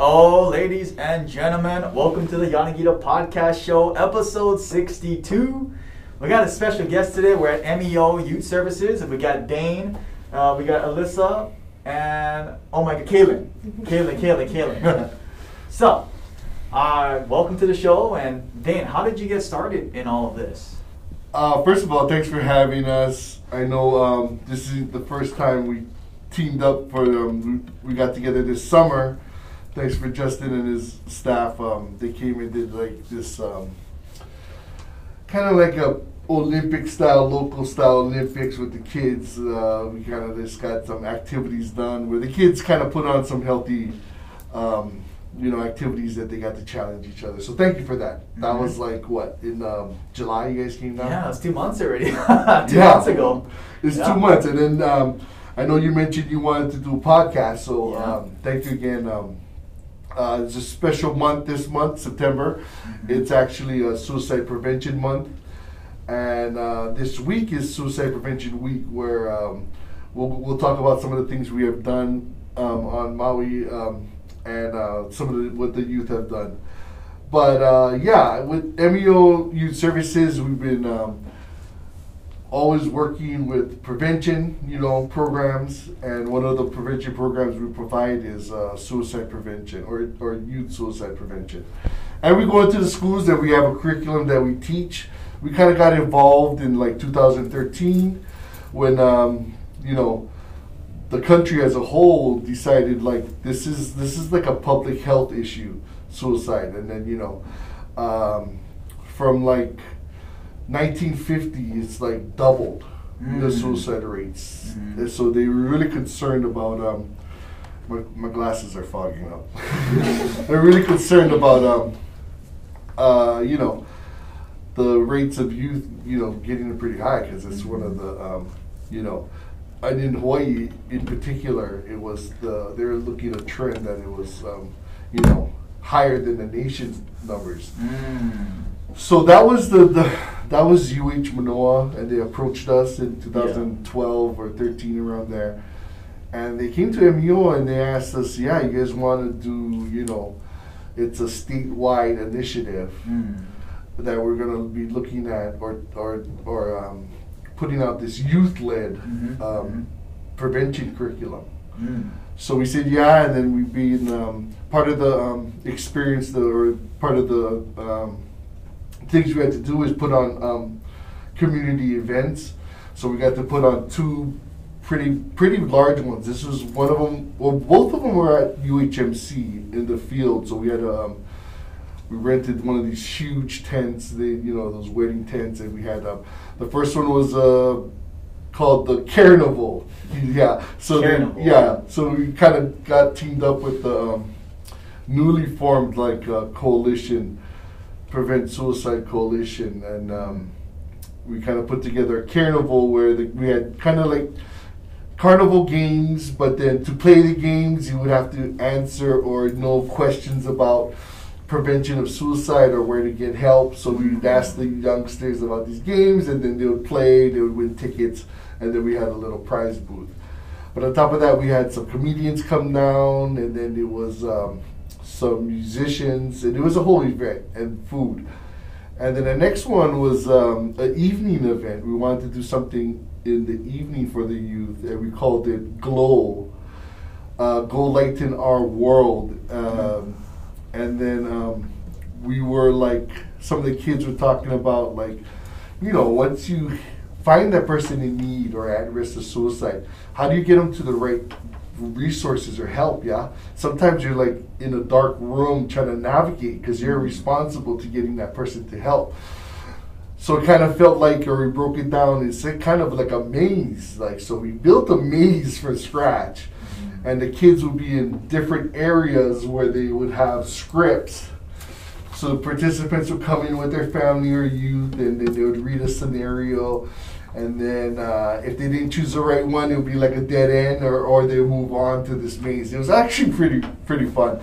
Oh, ladies and gentlemen, welcome to the Yanagita Podcast Show, episode 62. We got a special guest today. We're at MEO Youth Services. And we got Dane, uh, we got Alyssa, and oh my God, Kaylin. Kaylin, Kaylin, Kaylin. so, uh, welcome to the show. And Dane, how did you get started in all of this? Uh, first of all, thanks for having us. I know um, this is the first time we teamed up for um, we, we got together this summer. Thanks for Justin and his staff. Um, they came and did like this um, kind of like a Olympic style, local style Olympics with the kids. Uh, we kind of just got some activities done where the kids kind of put on some healthy, um, you know, activities that they got to challenge each other. So thank you for that. That Mhm. was like what in um, July you guys came down. Yeah, it's two months already. two Yeah. months ago. It's Yeah. two months, and then um, I know you mentioned you wanted to do a podcast, so Yeah. um, thank you again. Uh, it's a special month this month, September. Mhm. It's actually a suicide prevention month, and uh, this week is suicide prevention week, where um, we'll we'll talk about some of the things we have done um, on Maui um, and uh, some of the, what the youth have done. But uh, yeah, with MEO Youth Services, we've been um, always working with prevention, you know, programs, and one of the prevention programs we provide is uh, suicide prevention or, or youth suicide prevention. And we go into the schools that we have a curriculum that we teach. We kind of got involved in like 2013 when, um, you know, the country as a whole decided like this is this is like a public health issue, suicide, and then you know, um, from like 1950, it's like doubled the Mm. suicide rates. And so they were really concerned about. Um, my, my glasses are fogging up. They're really concerned about, um, uh, you know, the rates of youth, you know, getting pretty high because it's one of the, um, you know, and in Hawaii in particular, it was the they were looking at a trend that it was, um, you know, higher than the nation's numbers. Mm. So that was the, the that was UH Manoa, and they approached us in 2012 or 13 around there, and they came to MEO and they asked us, yeah, you guys want to do, you know, it's a statewide initiative Mm. that we're going to be looking at or or or um, putting out this youth-led Mhm, um, mhm. prevention curriculum. Mm. So we said yeah, and then we've been um, part of the um, experience, the, or part of the um, things we had to do is put on um, community events. So we got to put on two pretty pretty large ones. This was one of them. Well, both of them were at UHMC in the field. So we had um, we rented one of these huge tents. They you know those wedding tents, and we had um, the first one was uh, called the Carnival. Yeah. So then, Carnival. yeah. So we kind of got teamed up with the um, newly formed like uh, coalition, Prevent Suicide Coalition, and um, we kind of put together a carnival where the, we had kind of like carnival games, but then to play the games, you would have to answer or know questions about prevention of suicide or where to get help. So we would ask the youngsters about these games, and then they would play, they would win tickets, and then we had a little prize booth. But on top of that, we had some comedians come down, and then it was um, some musicians, and it was a whole event and food. And then the next one was um, an evening event. We wanted to do something in the evening for the youth, and we called it Glow. Uh, Go Lighten Our World. Um, and then um, we were like, some of the kids were talking about, like, you know, once you find that person in need or at risk of suicide, how do you get them to the right resources or help? Yeah, sometimes you're like in a dark room trying to navigate because you're responsible to getting that person to help. So it kind of felt like, or we broke it down. It's kind of like a maze. Like so, we built a maze from scratch, mm-hmm. and the kids would be in different areas where they would have scripts. So the participants would come in with their family or youth, and then they would read a scenario. And then uh, if they didn't choose the right one, it would be like a dead end, or, or they move on to this maze. It was actually pretty pretty fun,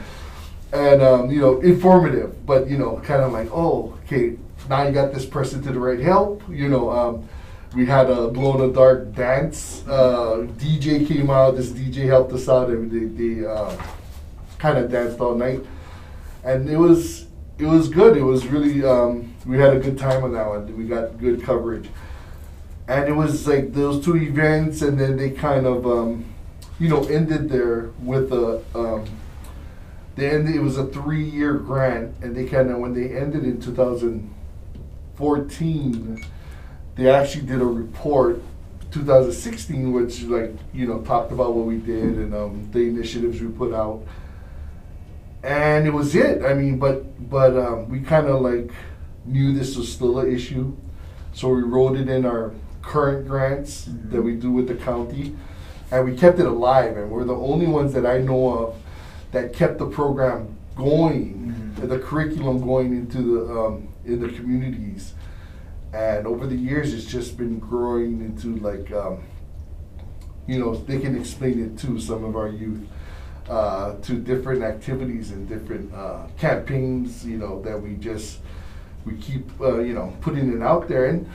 and um, you know informative, but you know kind of like oh okay now you got this person to the right help. You know um, we had a glow in the dark dance. Uh, DJ came out. This DJ helped us out, and they, they uh, kind of danced all night, and it was it was good. It was really um, we had a good time on that one. We got good coverage, and it was like those two events, and then they kind of um, you know ended there with a. Um, they ended, it was a three-year grant, and they kind of when they ended in 2014, they actually did a report 2016, which like you know talked about what we did and um, the initiatives we put out, and it was it. I mean, but but um, we kind of like knew this was still an issue, so we wrote it in our current grants Mhm. that we do with the county, and we kept it alive. And we're the only ones that I know of that kept the program going, Mhm. the curriculum going into the um, in the communities and over the years it's just been growing into like um, you know they can explain it to some of our youth uh, to different activities and different uh, campaigns you know that we just we keep uh, you know putting it out there and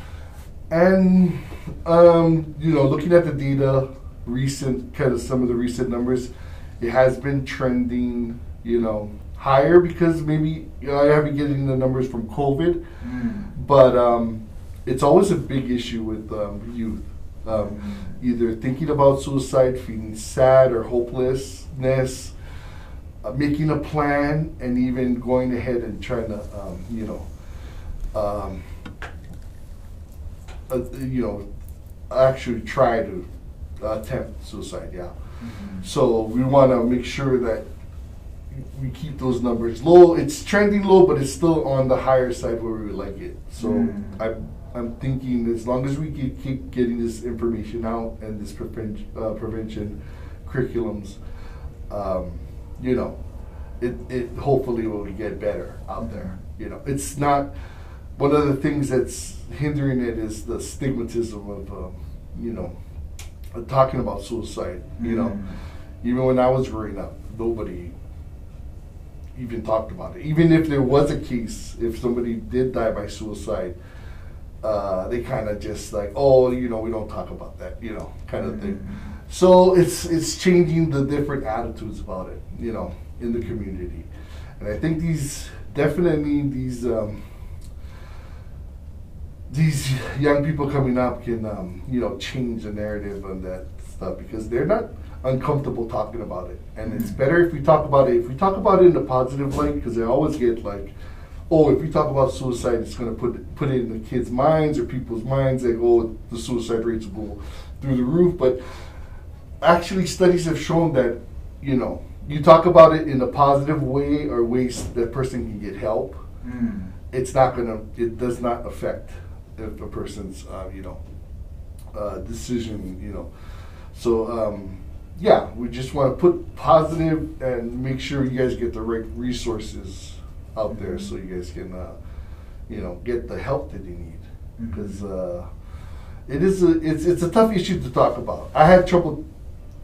and um, you know looking at the data recent kind of some of the recent numbers it has been trending you know higher because maybe you know, I have been getting the numbers from COVID Mm. but um, it's always a big issue with um, youth. Um, either thinking about suicide, feeling sad or hopelessness, uh, making a plan, and even going ahead and trying to, um, you know, um, uh, you know, actually try to attempt suicide. Yeah. Mhm. So we want to make sure that we keep those numbers low. It's trending low, but it's still on the higher side where we would like it. So Mm. I'm I'm thinking as long as we keep, keep getting this information out and this prevention uh, prevention curriculums, um, you know, it it hopefully will get better out there. You know, it's not one of the things that's hindering it is the stigmatism of um, you know talking about suicide. You know, Mm. even when I was growing up, nobody even talked about it. Even if there was a case, if somebody did die by suicide, uh, they kind of just like, oh, you know, we don't talk about that, you know, kind of thing. Mhm. So it's it's changing the different attitudes about it, you know, in the community, and I think these definitely these um, these young people coming up can um, you know change the narrative on that stuff because they're not uncomfortable talking about it, and it's Mhm. better if we talk about it if we talk about it in a positive light because they always get like. Oh, if we talk about suicide, it's going to put put it in the kids' minds or people's minds. They go, the suicide rates will go through the roof. But actually studies have shown that you know you talk about it in a positive way or ways that person can get help Mm. it's not gonna it does not affect if a person's uh, you know uh, decision you know so um, yeah we just want to put positive and make sure you guys get the right resources out there so you guys can uh, you know get the help that you need because uh, it is a it's it's a tough issue to talk about. I had trouble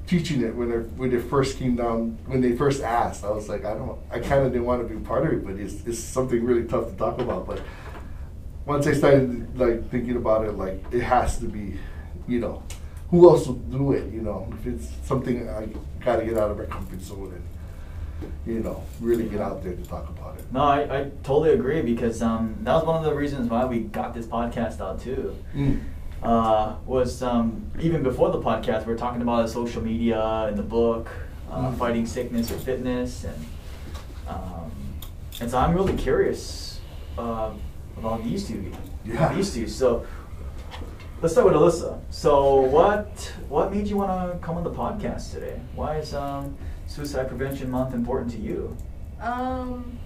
teaching it when it when it first came down when they first asked. I was like, I don't, I kind of didn't want to be part of it, but it's it's something really tough to talk about. But once I started like thinking about it, like it has to be, you know, who else will do it? You know, if it's something I got to get out of my comfort zone and you know really get out there to talk about it. No, I, I totally agree because um, that was one of the reasons why we got this podcast out too. Mm. Uh, was um, even before the podcast, we were talking about social media and the book, uh, Mm. fighting sickness with fitness, and um, and so I'm really curious uh, about these two. Yeah. These two. So let's start with Alyssa. So what what made you want to come on the podcast today? Why is um, Suicide Prevention Month important to you? Um,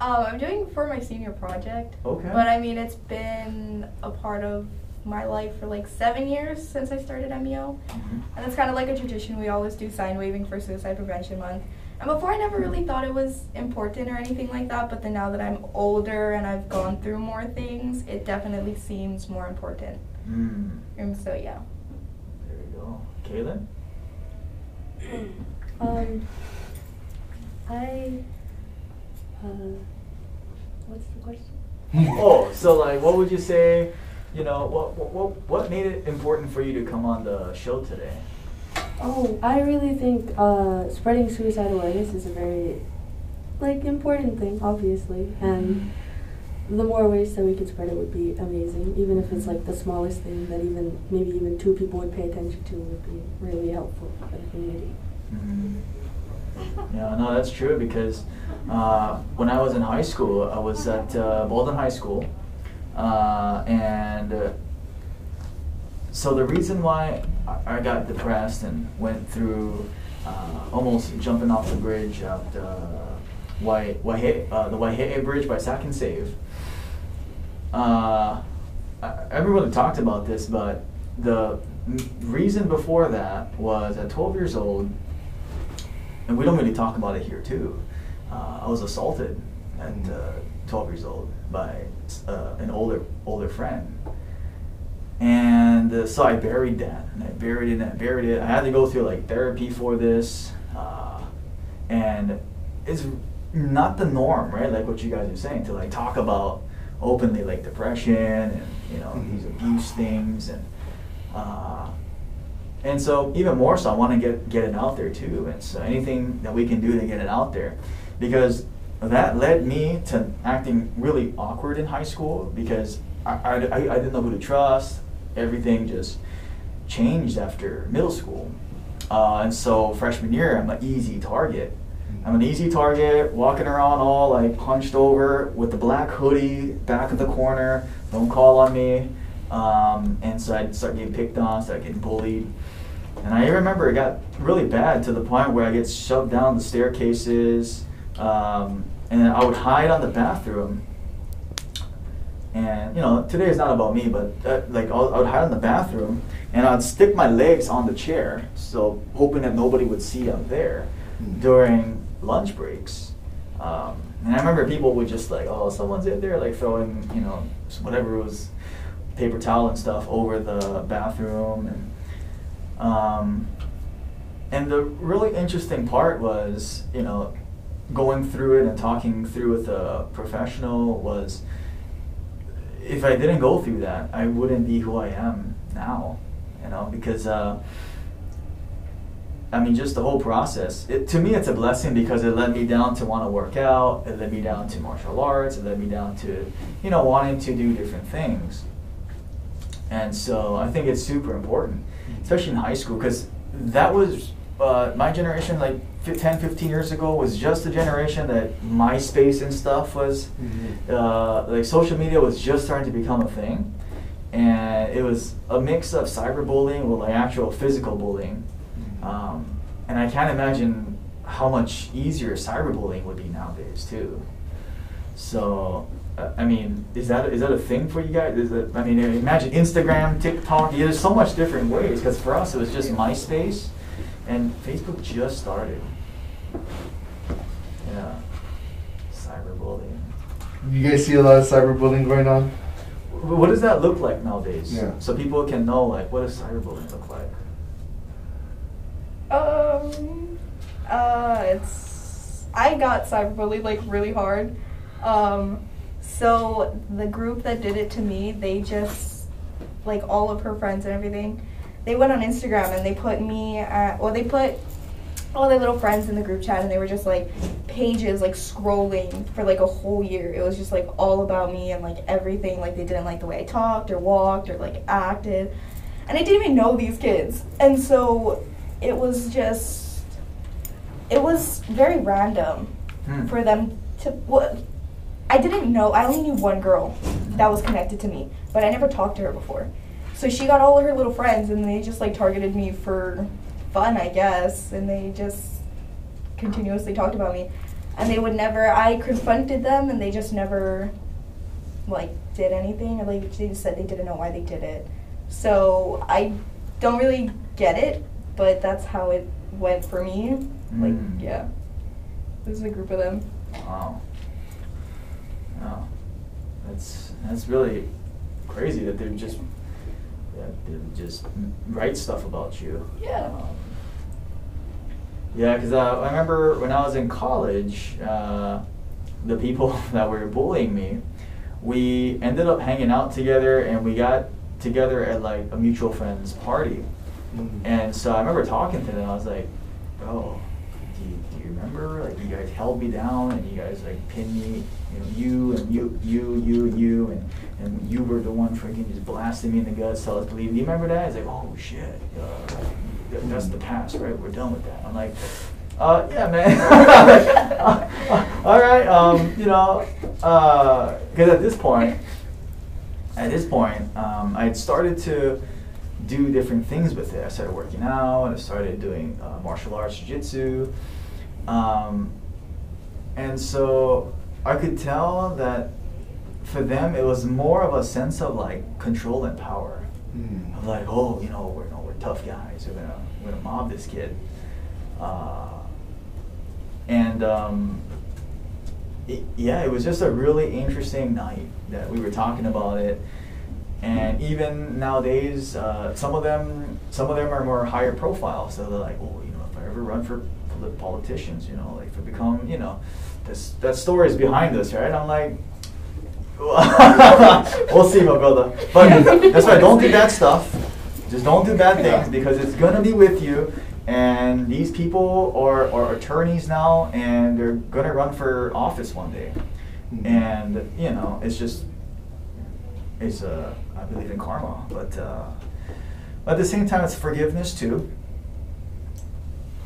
oh, I'm doing for my senior project. Okay. But I mean, it's been a part of my life for like seven years since I started MEO. Mhm. And it's kind of like a tradition. We always do sign waving for Suicide Prevention Month. And before, I never really thought it was important or anything like that. But then now that I'm older and I've gone through more things, it definitely seems more important. Mm. And so, yeah. There we go. Kaylin? Um, I, uh, what's the question? oh, so like, what would you say? You know, what what what, what made it important for you to come on the show today? Oh, I really think uh, spreading suicide awareness is a very like important thing, obviously, and the more ways that we could spread it would be amazing. Even if it's like the smallest thing that even maybe even two people would pay attention to would be really helpful for the community. Mhm. Yeah, no, that's true because uh, when I was in high school, I was at uh, Baldwin High School, uh, and uh, so the reason why I got depressed and went through uh, almost jumping off the bridge at uh, Wai- Waihe- uh, the Waihehe Bridge by Sack and Save. Uh, everyone talked about this, but the reason before that was at 12 years old, and we don't really talk about it here too. Uh, I was assaulted at uh, 12 years old by uh, an older older friend, and uh, so I buried that, and I buried it, and I buried it. I had to go through like therapy for this, uh, and it's not the norm, right? Like what you guys are saying to like talk about openly like depression and you know Mhm. these abuse things and. Uh, and so even more so, I want to get get it out there too. And so anything that we can do to get it out there, because that led me to acting really awkward in high school because I, I I didn't know who to trust. Everything just changed after middle school. Uh, and so freshman year, I'm an easy target. I'm an easy target, walking around all like hunched over with the black hoodie, back of the corner. Don't call on me. Um, and so I'd start getting picked on, start getting bullied. And I remember it got really bad to the point where I get shoved down the staircases, um, and I would hide on the bathroom. And you know, today is not about me, but uh, like I'll, I would hide in the bathroom, and I'd stick my legs on the chair, so hoping that nobody would see I'm there during lunch breaks. Um, and I remember people would just like, oh, someone's in there, like throwing, you know, whatever was paper towel and stuff over the bathroom, and um, and the really interesting part was, you know, going through it and talking through with a professional was if I didn't go through that, I wouldn't be who I am now, you know, because uh, I mean, just the whole process. It, to me, it's a blessing because it led me down to want to work out. It led me down to martial arts. It led me down to, you know, wanting to do different things. And so I think it's super important, especially in high school, because that was uh, my generation, like fif- 10, 15 years ago, was just the generation that MySpace and stuff was, uh, like social media was just starting to become a thing. And it was a mix of cyberbullying with like actual physical bullying. Um, and I can't imagine how much easier cyberbullying would be nowadays too. So, I mean, is that is that a thing for you guys? Is it, I mean, imagine Instagram, TikTok. Yeah, there's so much different ways. Because for us, it was just MySpace, and Facebook just started. Yeah, cyberbullying. You guys see a lot of cyberbullying going on? What does that look like nowadays? Yeah. So people can know, like, what does cyberbullying look like? Um, uh, it's I got cyberbullied like really hard. Um, so the group that did it to me, they just like all of her friends and everything. They went on Instagram and they put me at well, they put all their little friends in the group chat and they were just like pages like scrolling for like a whole year. It was just like all about me and like everything. Like they didn't like the way I talked or walked or like acted. And I didn't even know these kids. And so it was just it was very random Hmm. for them to what I didn't know I only knew one girl that was connected to me, but I never talked to her before. So she got all of her little friends and they just like targeted me for fun, I guess, and they just continuously talked about me. And they would never I confronted them and they just never like did anything or like they just said they didn't know why they did it. So I don't really get it, but that's how it went for me. Like Mm. yeah. This is a group of them. Wow. Wow. That's that's really crazy that they're just that they would just write stuff about you. Yeah. Um, yeah, because uh, I remember when I was in college, uh, the people that were bullying me, we ended up hanging out together, and we got together at like a mutual friend's party, Mhm. And so I remember talking to them. I was like, "Bro, do you, do you remember? Like, you guys held me down, and you guys like pinned me. You know, you and you, you, you, you, and and you were the one freaking just blasting me in the guts, tell us leave. Do you remember that? It's like, oh shit, uh, that's the past, right? We're done with that. I'm like, uh, yeah, man. All right, um, you know, because at this point, at this point, um, I had started to do different things with it. I started working out, and I started doing uh, martial arts, jiu-jitsu. Um, and so I could tell that for them, it was more of a sense of like control and power. Mm. Of like, oh, you know, we're, you know, we're tough guys. We're gonna, we're gonna mob this kid. Uh, and um, it, yeah, it was just a really interesting night that we were talking about it. And even nowadays, uh, some of them, some of them are more higher profile. So they're like, oh, you know, if I ever run for polit- politicians, you know, like if I become, you know, this that story is behind us, right? I'm like, we'll see, my brother. But that's why don't do bad stuff. Just don't do bad things because it's gonna be with you. And these people are, are attorneys now, and they're gonna run for office one day. Mhm. And you know, it's just, it's uh, I believe in karma, but uh, at the same time, it's forgiveness too.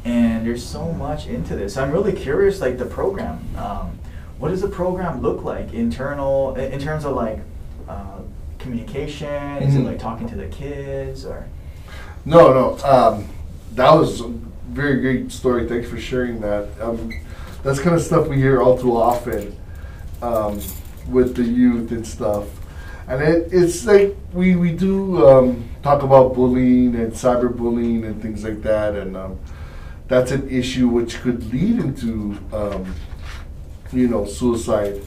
And there's so much into this. I'm really curious, like the program. Um, what does the program look like? Internal, in terms of like uh, communication. Is it Mhm. like talking to the kids or? No, no. Um, that was a very great story. Thanks for sharing that. Um, that's kind of stuff we hear all too often um, with the youth and stuff. And it, it's like we, we do um, talk about bullying and cyberbullying and things like that. And um, that's an issue which could lead into, um, you know, suicide.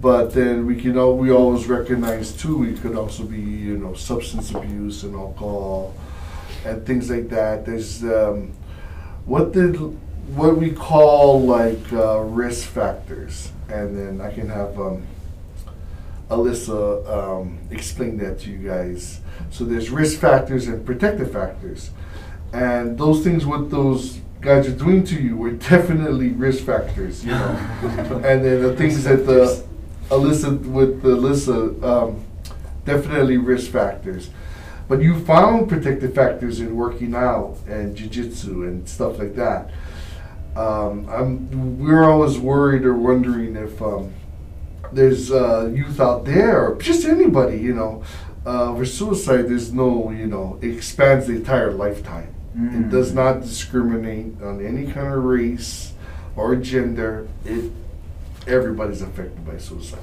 But then we can al- we always recognize too it could also be you know substance abuse and alcohol and things like that. There's um, what the what we call like uh, risk factors, and then I can have um, Alyssa um, explain that to you guys. So there's risk factors and protective factors, and those things with those guys are doing to you were definitely risk factors, you know. and then the things that the Alyssa with Alyssa um, definitely risk factors. But you found protective factors in working out and jujitsu and stuff like that. Um, I'm, we're always worried or wondering if um, there's uh, youth out there, or just anybody, you know, uh, for suicide. There's no, you know, it expands the entire lifetime. It Mm. does not discriminate on any kind of race or gender. It everybody's affected by suicide.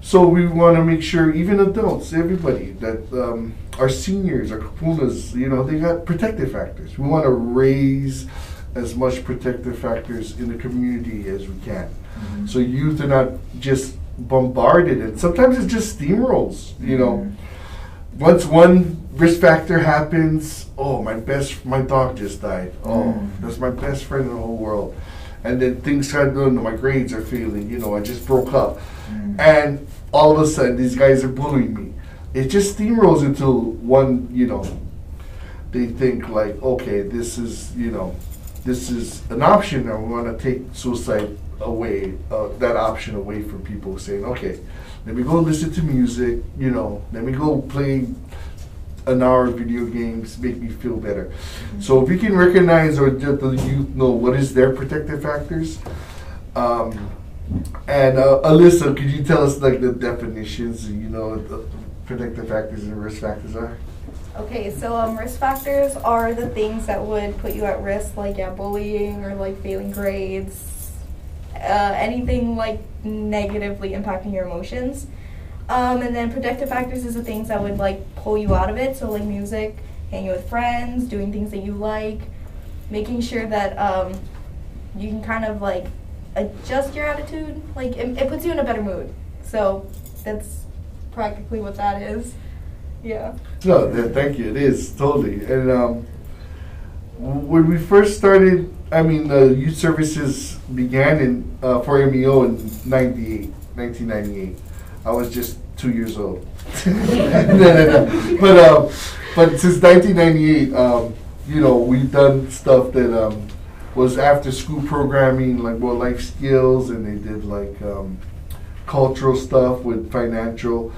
So we want to make sure, even adults, everybody, that um, our seniors, our kupunas, you know, they got protective factors. We want to raise as much protective factors in the community as we can. Mhm. So youth are not just bombarded, and sometimes it's just steamrolls, you know Mhm. Once one risk factor happens, oh my best my dog just died. Oh, Mm. that's my best friend in the whole world. And then things start doing my grades are failing, you know, I just broke up. Mm. And all of a sudden these guys are bullying me. It just steamrolls until one, you know, they think like, okay, this is, you know, this is an option and we want to take suicide away, uh, that option away from people saying, okay, let me go listen to music, you know, let me go play an hour of video games, make me feel better. So if we can recognize or let the youth know what is their protective factors, um, and uh, Alyssa, could you tell us like the definitions, you know, what the protective factors and risk factors are? Okay, so um, risk factors are the things that would put you at risk, like yeah, bullying or like failing grades, uh, anything like negatively impacting your emotions. Um, and then protective factors is the things that would like pull you out of it. So like music, hanging with friends, doing things that you like, making sure that um, you can kind of like adjust your attitude. Like it, it puts you in a better mood. So that's practically what that is. Yeah. No, th- thank you. It is totally. And um, when we first started, I mean, the youth services began in uh, for MEO in 98, 1998. I was just two years old. no, no, no. But um, but since 1998, um, you know, we've done stuff that um, was after school programming, like more life skills, and they did like um, cultural stuff with financial.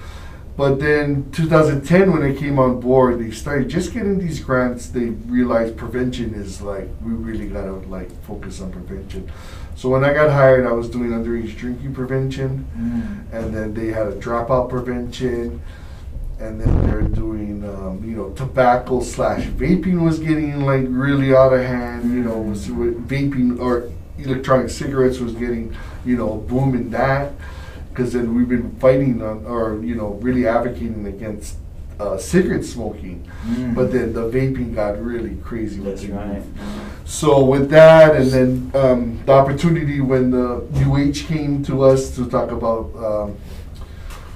But then 2010, when they came on board, they started just getting these grants. They realized prevention is like we really gotta like focus on prevention. So when I got hired, I was doing underage drinking prevention, Mm. and then they had a dropout prevention, and then they're doing um, you know tobacco slash vaping was getting like really out of hand. You know, was with vaping or electronic cigarettes was getting you know booming that because then we've been fighting on or you know really advocating against uh, cigarette smoking, Mm. but then the vaping got really crazy. with That's the right. So with that, and then um, the opportunity when the UH came to us to talk about um,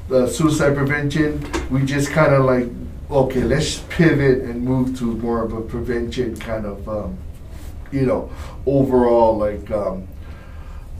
the suicide prevention, we just kind of like, okay, let's pivot and move to more of a prevention kind of, um, you know, overall like um,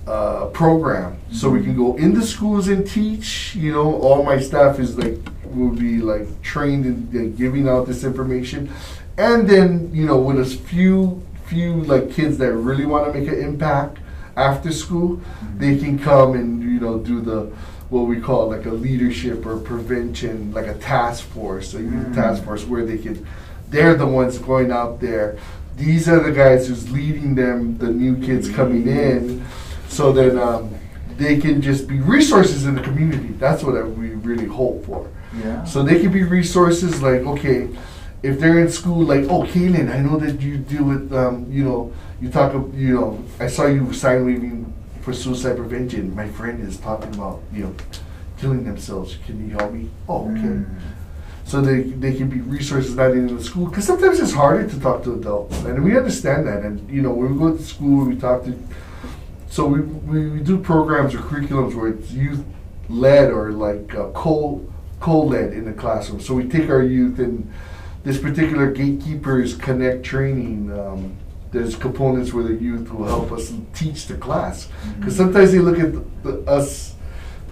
uh, program. So we can go into schools and teach. You know, all my staff is like will be like trained in uh, giving out this information, and then you know with a few few like kids that really want to make an impact after school, they can come and you know do the what we call like a leadership or prevention, like a task force, a Mm. task force where they can. They're the ones going out there. These are the guys who's leading them, the new kids coming in, so that um, they can just be resources in the community. That's what we really hope for. Yeah. So they can be resources like, okay, if they're in school, like, oh, Kaylin, I know that you deal with, um, you know, you talk, of, you know, I saw you sign waiving for suicide prevention. My friend is talking about, you know, killing themselves. Can you help me? Oh, okay. Mm. So they, they can be resources not in the school because sometimes it's harder to talk to adults, and we understand that. And you know, when we go to school, we talk to. So we, we, we do programs or curriculums where it's youth led or like uh, co co led in the classroom. So we take our youth and this particular gatekeepers connect training. Um, there's components where the youth will help us teach the class because sometimes they look at the, the, us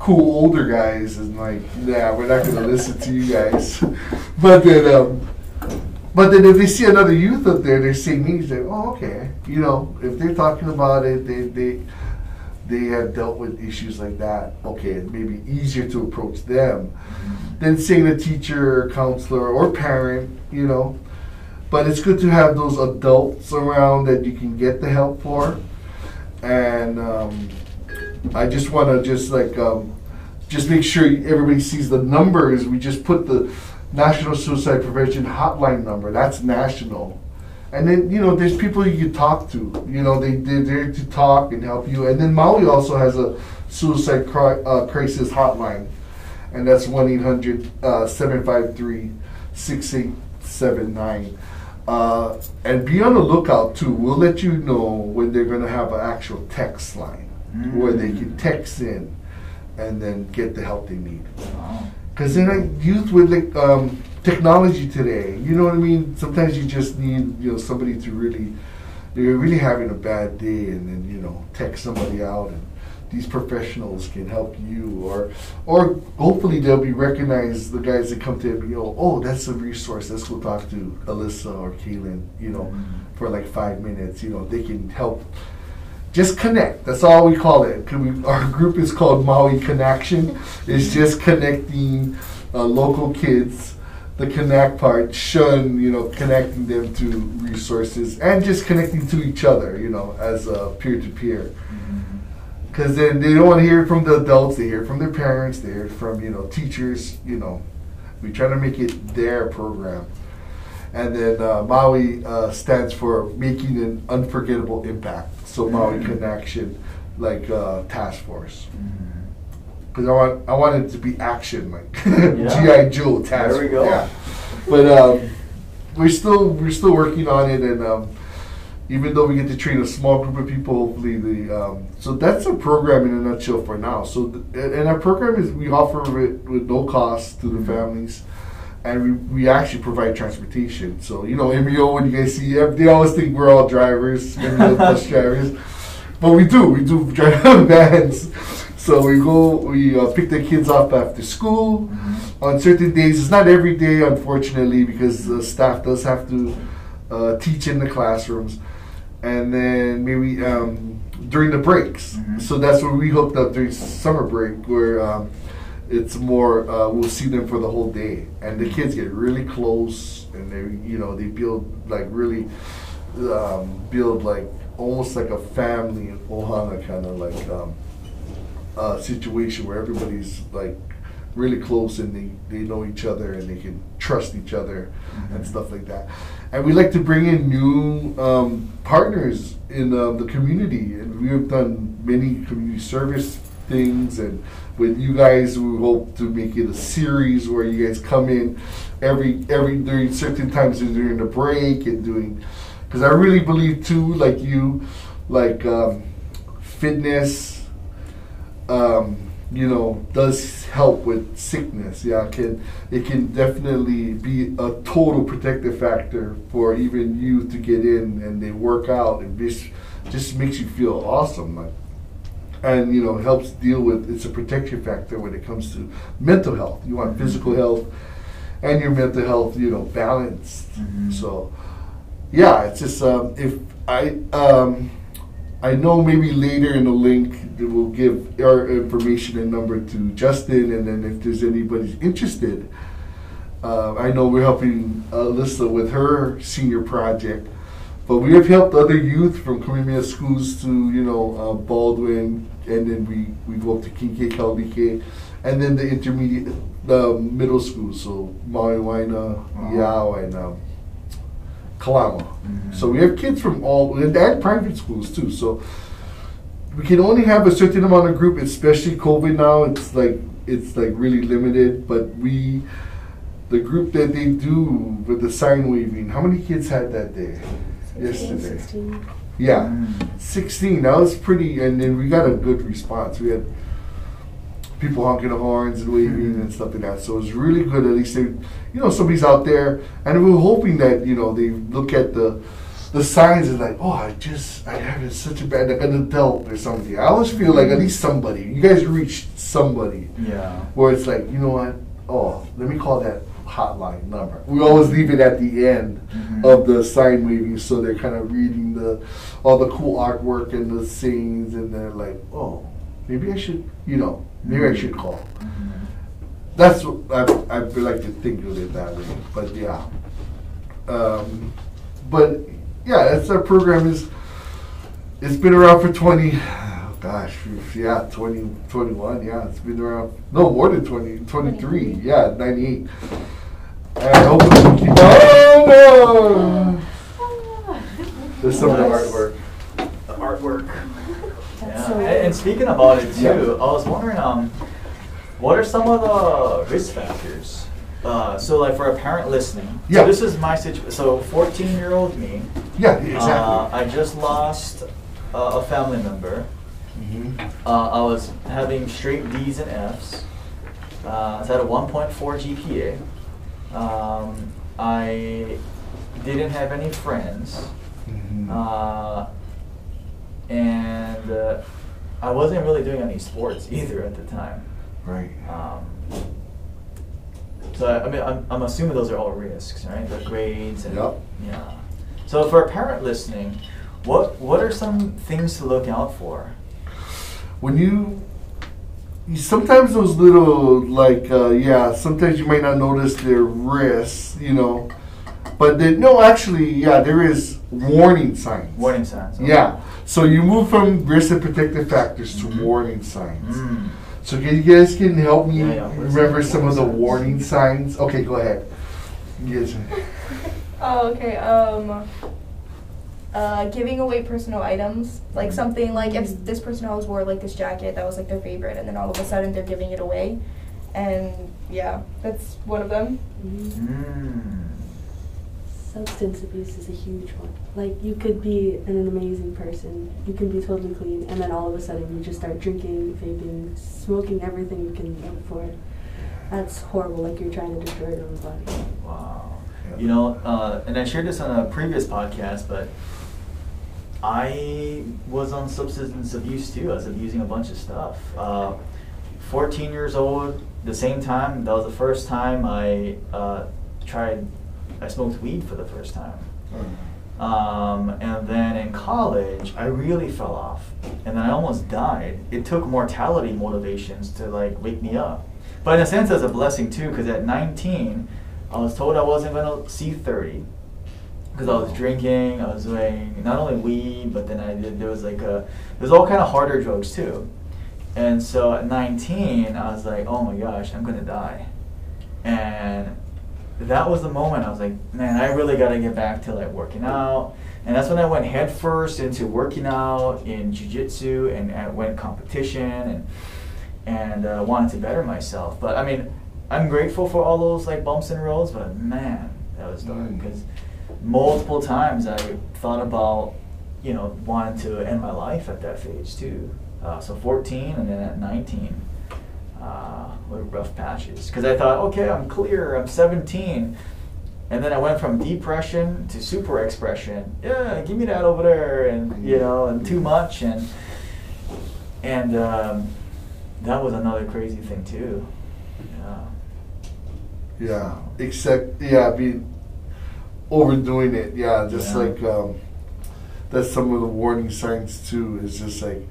cool older guys and like, nah, we're not gonna listen to you guys. but then, um, but then if they see another youth up there, they see me, say, oh, okay, you know, if they're talking about it, they they they have dealt with issues like that. Okay, it may be easier to approach them than seeing a teacher, or counselor, or parent, you know. But it's good to have those adults around that you can get the help for. And um, I just want to just like um, just make sure everybody sees the numbers. We just put the National Suicide Prevention Hotline number. That's national. And then you know, there's people you can talk to. You know, they they're there to talk and help you. And then Maui also has a suicide cri- uh, crisis hotline, and that's one 800 753 6879 uh, and be on the lookout too. We'll let you know when they're going to have an actual text line where they can text in and then get the help they need. Wow. Because then like youth with like um, technology today, you know what I mean. Sometimes you just need you know somebody to really, you're really having a bad day, and then you know text somebody out, and these professionals can help you, or or hopefully they'll be recognized. The guys that come to them, you know, oh that's a resource. Let's go talk to Alyssa or Kaylin, you know, for like five minutes. You know, they can help just connect. That's all we call it. We, our group is called Maui Connection. It's just connecting uh, local kids. The connect part, shun, you know, connecting them to resources and just connecting to each other, you know, as a peer to peer. Because then they don't want to hear from the adults. They hear from their parents. They hear from you know teachers. You know, we try to make it their program. And then uh, Maui uh, stands for making an unforgettable impact. So Maui Mhm. Connection, like uh, task force. Because I want I want it to be action, like. GI Joe task. There we go. Yeah. But um, we're still we're still working on it, and um, even though we get to train a small group of people, hopefully the um, so that's a program in a nutshell for now. So th- and our program is we offer it with no cost to the Mhm. families. And we, we actually provide transportation. So, you know, MEO, when you guys see, they always think we're all drivers, MEO bus drivers. But we do, we do drive vans. So we go, we uh, pick the kids up after school. On certain days, it's not every day, unfortunately, because the staff does have to uh, teach in the classrooms. And then maybe um, during the breaks. Mhm. So that's where we hooked up during summer break, where um, it's more, uh, we'll see them for the whole day. And the kids get really close and they, you know, they build like really, um, build like almost like a family in Ohana kind of like um, uh, situation where everybody's like really close and they, they know each other and they can trust each other and Mhm. stuff like that. And we like to bring in new um, partners in um, the community, and we have done many community service things. And with you guys, we hope to make it a series where you guys come in every every during certain times during the break and doing. Because I really believe too, like you, like um, fitness um, you know, does help with sickness. Yeah, it can it can definitely be a total protective factor for even you to get in and they work out and just just makes you feel awesome. Like, and you know helps deal with it's a protection factor when it comes to mental health. You want physical health and your mental health, you know, balanced. Mhm. So yeah, it's just um, if I um, I know maybe later in the link that we'll give our information and number to Justin, and then if there's anybody's interested, uh, I know we're helping Alyssa with her senior project, but we have helped other youth from Kamehameha schools to you know uh, Baldwin, and then we we go up to King Kekaulike, and then the intermediate, the middle schools, so Maui Waena, Wow. Iao, and um, Kalama. Mhm. So we have kids from all and and private schools too. So we can only have a certain amount of group, especially COVID now. It's like it's like really limited. But we, the group that they do with the sign waving, how many kids had that day? 16, Yesterday. 16. Yeah, Mm. sixteen. That was pretty, and then we got a good response. We had people honking the horns and waving and stuff like that. So it was really good. At least they, you know, somebody's out there, and we were hoping that you know they look at the the signs and like, oh, I just I have such a bad like an adult or something. I always feel like at least somebody. You guys reached somebody Yeah. where it's like, you know what? Oh, let me call that hotline number. We always leave it at the end Mhm. of the sign waving, so they're kind of reading the all the cool artwork and the scenes, and they're like, oh, maybe I should, you know, maybe I should call. Mhm. That's what I I like to think of it that way. But yeah, um, but yeah, that's our program is. It's been around for twenty. Gosh, yeah, 20, 21, yeah, it's been around, no, more than 20, 23, yeah, 98. And hopefully we keep, oh no! There's some of the Nice. artwork. The artwork. Yeah. so And, and speaking about it too, Yeah. I was wondering, um, what are some of the risk factors? Uh, so like for a parent listening, Yeah. so this is my situation. So 14 year old me, Yeah, uh, exactly. I just lost uh, a family member. Mhm. Uh, I was having straight D's and F's. Uh, I had a 1.4 GPA. Um, I didn't have any friends. Mhm. Uh, and uh, I wasn't really doing any sports either at the time. Right. Um, so I, I mean, I'm, I'm assuming those are all risks, right? The grades and Yep. yeah. So for a parent listening, what what are some things to look out for? When you, you sometimes those little like uh, yeah sometimes you might not notice their wrists you know but then no actually yeah there is warning signs Warning signs. okay. yeah so you move from risk and protective factors to Mhm. warning signs Mm. so can you guys can help me Yeah, yeah. Remember it? some of the Warning warning signs okay go ahead yes Oh, okay. Um, uh, giving away personal items, like Mhm. something like if this person always wore like this jacket that was like their favorite, and then all of a sudden they're giving it away, and yeah, that's one of them. Mm. Substance abuse is a huge one. Like you could be an amazing person, you can be totally clean, and then all of a sudden you just start drinking, vaping, smoking everything you can look for. That's horrible. Like you're trying to destroy your own body. Wow. You know, uh, and I shared this on a previous podcast, but I was on substance abuse too. I was abusing a bunch of stuff. Uh, 14 years old, the same time, that was the first time I uh, tried, I smoked weed for the first time. Um, and then in college, I really fell off, and then I almost died. It took mortality motivations to like wake me up, but in a sense, as a blessing too, because at 19, I was told I wasn't gonna see 30, because I was drinking, I was doing not only weed, but then I did there was like a there's all kind of harder drugs too, and so at 19, I was like, oh my gosh, I'm gonna die, and that was the moment I was like, man, I really got to get back to like working out. And that's when I went headfirst into working out in jiu-jitsu and I went competition and and uh, wanted to better myself. But I mean, I'm grateful for all those like bumps and roads, but man, that was dark Mm. Multiple times I thought about, you know, wanting to end my life at that phase too. Uh, so 14 and then at 19 uh, were rough patches because I thought, okay, I'm clear, I'm 17. And then I went from depression to super expression. Yeah, give me that over there, and you know, and too much, and and um, that was another crazy thing too. Yeah. Yeah, except yeah, I mean, overdoing it. Yeah, just Yeah. like um, that's some of the warning signs too. Is just like,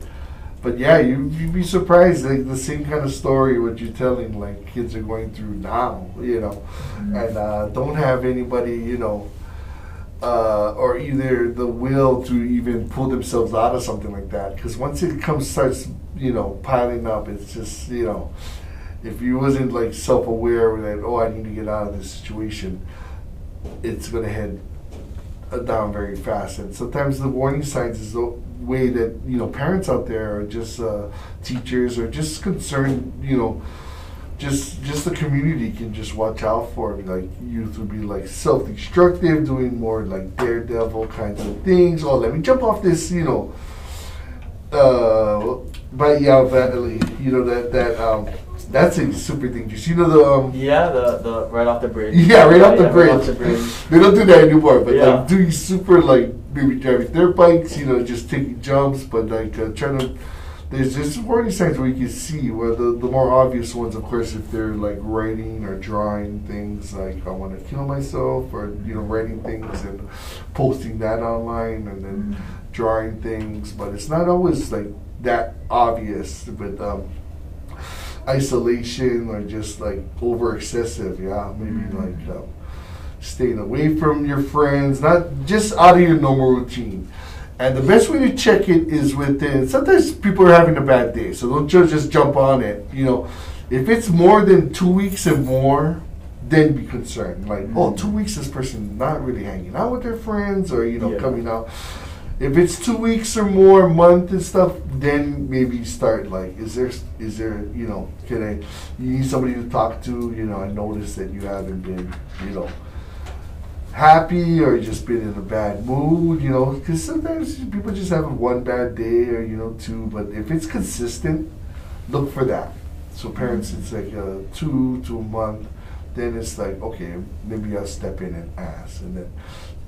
but yeah, you you'd be surprised. Like the same kind of story what you're telling, like kids are going through now. You know, Mhm. and uh, don't have anybody. You know. Uh, or either the will to even pull themselves out of something like that, because once it comes starts, you know, piling up, it's just, you know, if you wasn't like self-aware that oh I need to get out of this situation, it's gonna head uh, down very fast. And sometimes the warning signs is the way that you know parents out there or just uh, teachers or just concerned you know just just the community can just watch out for like youth would be like self-destructive doing more like daredevil kinds of things. Oh let me jump off this you know. Uh but yeah Valley, you know that that um that's a super dangerous you know the um Yeah, the the right off the bridge. yeah, right off the yeah, bridge. Right off the bridge. They don't do that anymore, but Yeah. like doing super like maybe driving their bikes, you know, just taking jumps, but like uh, trying to. There's just warning signs where you can see where the, the more obvious ones, of course, if they're like writing or drawing things like I want to kill myself, or you know, writing things and posting that online, and then Mhm. drawing things, but it's not always like that obvious. But um, isolation or just like over excessive, yeah, maybe Mhm. like um, staying away from your friends, not just out of your normal routine. And the best way to check it is within. Sometimes people are having a bad day, so don't ju- just jump on it. You know, if it's more than two weeks and more, then be concerned. Like, oh, Mhm. two weeks, this person not really hanging out with their friends, or you know, Yeah. coming out. If it's two weeks or more, month and stuff, then maybe start like, is there, is there, you know, can I, you need somebody to talk to, you know, I noticed that you haven't been, you know, happy or just been in a bad mood, you know, because sometimes people just have one bad day or, you know, two, but if it's consistent, look for that. So parents, it's like uh, two to a month, then it's like, okay, maybe I'll step in and ask. And then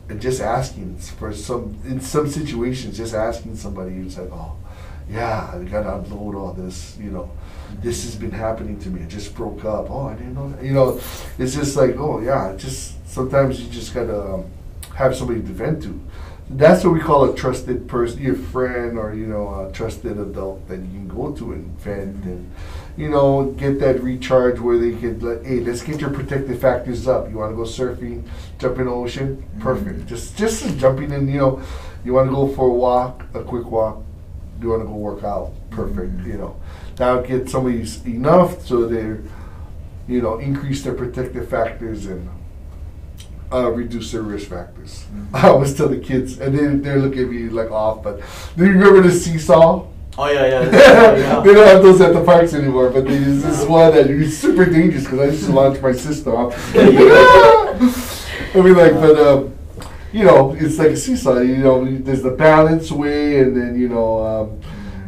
and just asking for some, in some situations, just asking somebody who's like, oh, yeah, I gotta unload all this, you know, this has been happening to me. I just broke up. Oh, I didn't know that. You know, it's just like, oh, yeah, just sometimes you just gotta um, have somebody to vent to. That's what we call a trusted person, your friend, or you know, a trusted adult that you can go to and vent and you know get that recharge where they could, like, hey, let's get your protective factors up. You want to go surfing, jump in the ocean, perfect. Mhm. Just just jumping in. You know, you want to go for a walk, a quick walk. You want to go work out, perfect. Mhm. You know, that would get somebody enough so they're you know increase their protective factors and uh, reduce their risk factors. Mhm. I always tell the kids, and they they're looking at me like off, but do you remember the seesaw? Oh yeah, yeah. they don't have those at the parks anymore, but they use this one that is super dangerous because I used to launch my sister off. I mean, like, but um, you know, it's like a seesaw. You know, there's the balance way, and then you know, um,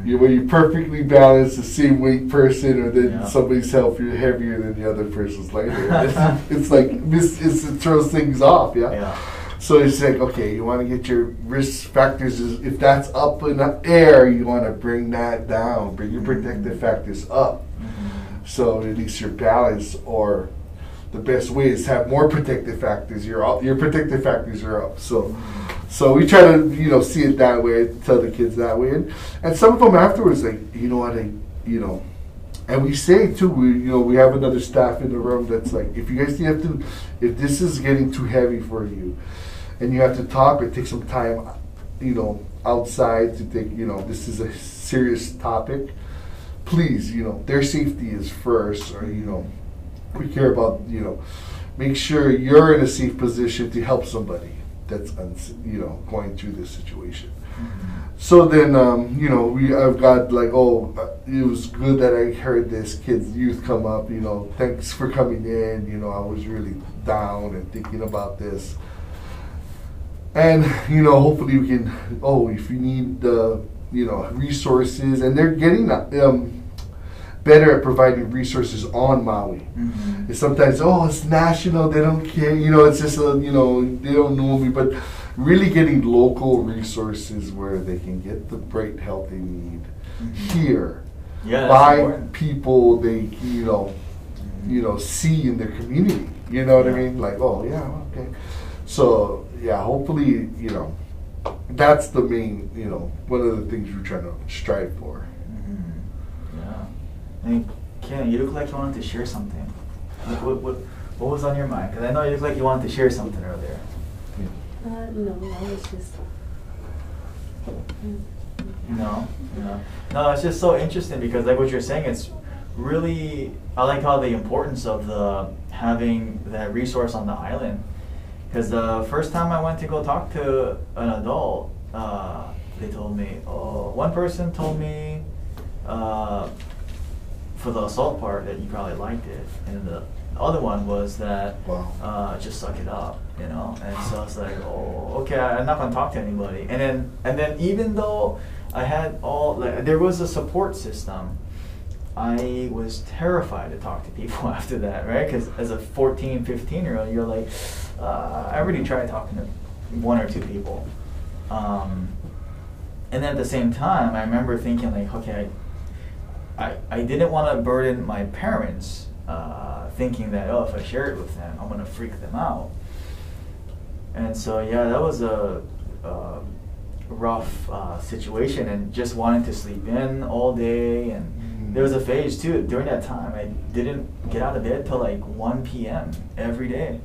you where you perfectly balance the same weight person, or then Yeah. somebody's heavier heavier than the other person's lighter. it's, it's like this. It's, it throws things off. Yeah. Yeah. So it's like, okay, you want to get your risk factors. If that's up in the air, you want to bring that down. Bring your protective mm-hmm. factors up. Mm-hmm. So at least your balance. Or the best way is to have more protective factors. Your up, your protective factors are up. So, mm-hmm. so we try to you know see it that way. Tell the kids that way, and, and some of them afterwards like you know what I you know. And we say too, we you know we have another staff in the room that's like, if you guys have to, if this is getting too heavy for you, and you have to talk or take some time, you know, outside to think, you know, this is a serious topic. Please, you know, their safety is first, or you know, we care about, you know, make sure you're in a safe position to help somebody that's, you know, going through this situation. So then, um, you know, we I've got like, oh, uh, it was good that I heard this kid's youth come up. You know, thanks for coming in. You know, I was really down and thinking about this. And you know, hopefully we can. Oh, if you need the, you know, resources, and they're getting um, better at providing resources on Maui. Mhm. It's sometimes, oh, it's national. They don't care. You know, it's just a, you know, they don't know me. But really getting local resources where they can get the great help they need Mhm. here Yeah, by important. people they, you know, you know, see in their community. You know what I mean? Like, oh yeah, okay. So yeah, hopefully, you know, that's the main, you know, one of the things we're trying to strive for. Mhm. Yeah. And Ken, you look like you wanted to share something. Like, what, what, what was on your mind? Because I know you look like you wanted to share something earlier. Uh, no, I was just. No, no, no. It's just so interesting because, like what you're saying, it's really. I like how the importance of the having that resource on the island. Because the first time I went to go talk to an adult, uh, they told me. Oh, one person told me uh, for the assault part that you probably liked it, and the other one was that Wow. uh, just suck it up, you know. And so I was like, oh, okay, I'm not gonna talk to anybody. And then, and then even though I had all, like, there was a support system, I was terrified to talk to people after that, right? Because as a 14, 15 year old, you're like, uh, I already tried talking to one or two people. Um, and then at the same time, I remember thinking like, okay, I, I, I didn't want to burden my parents, uh, thinking that oh, if I share it with them, I'm gonna freak them out. And so yeah, that was a, a rough uh, situation, and just wanting to sleep in all day. And there was a phase too during that time. I didn't get out of bed till like 1 p.m. every day.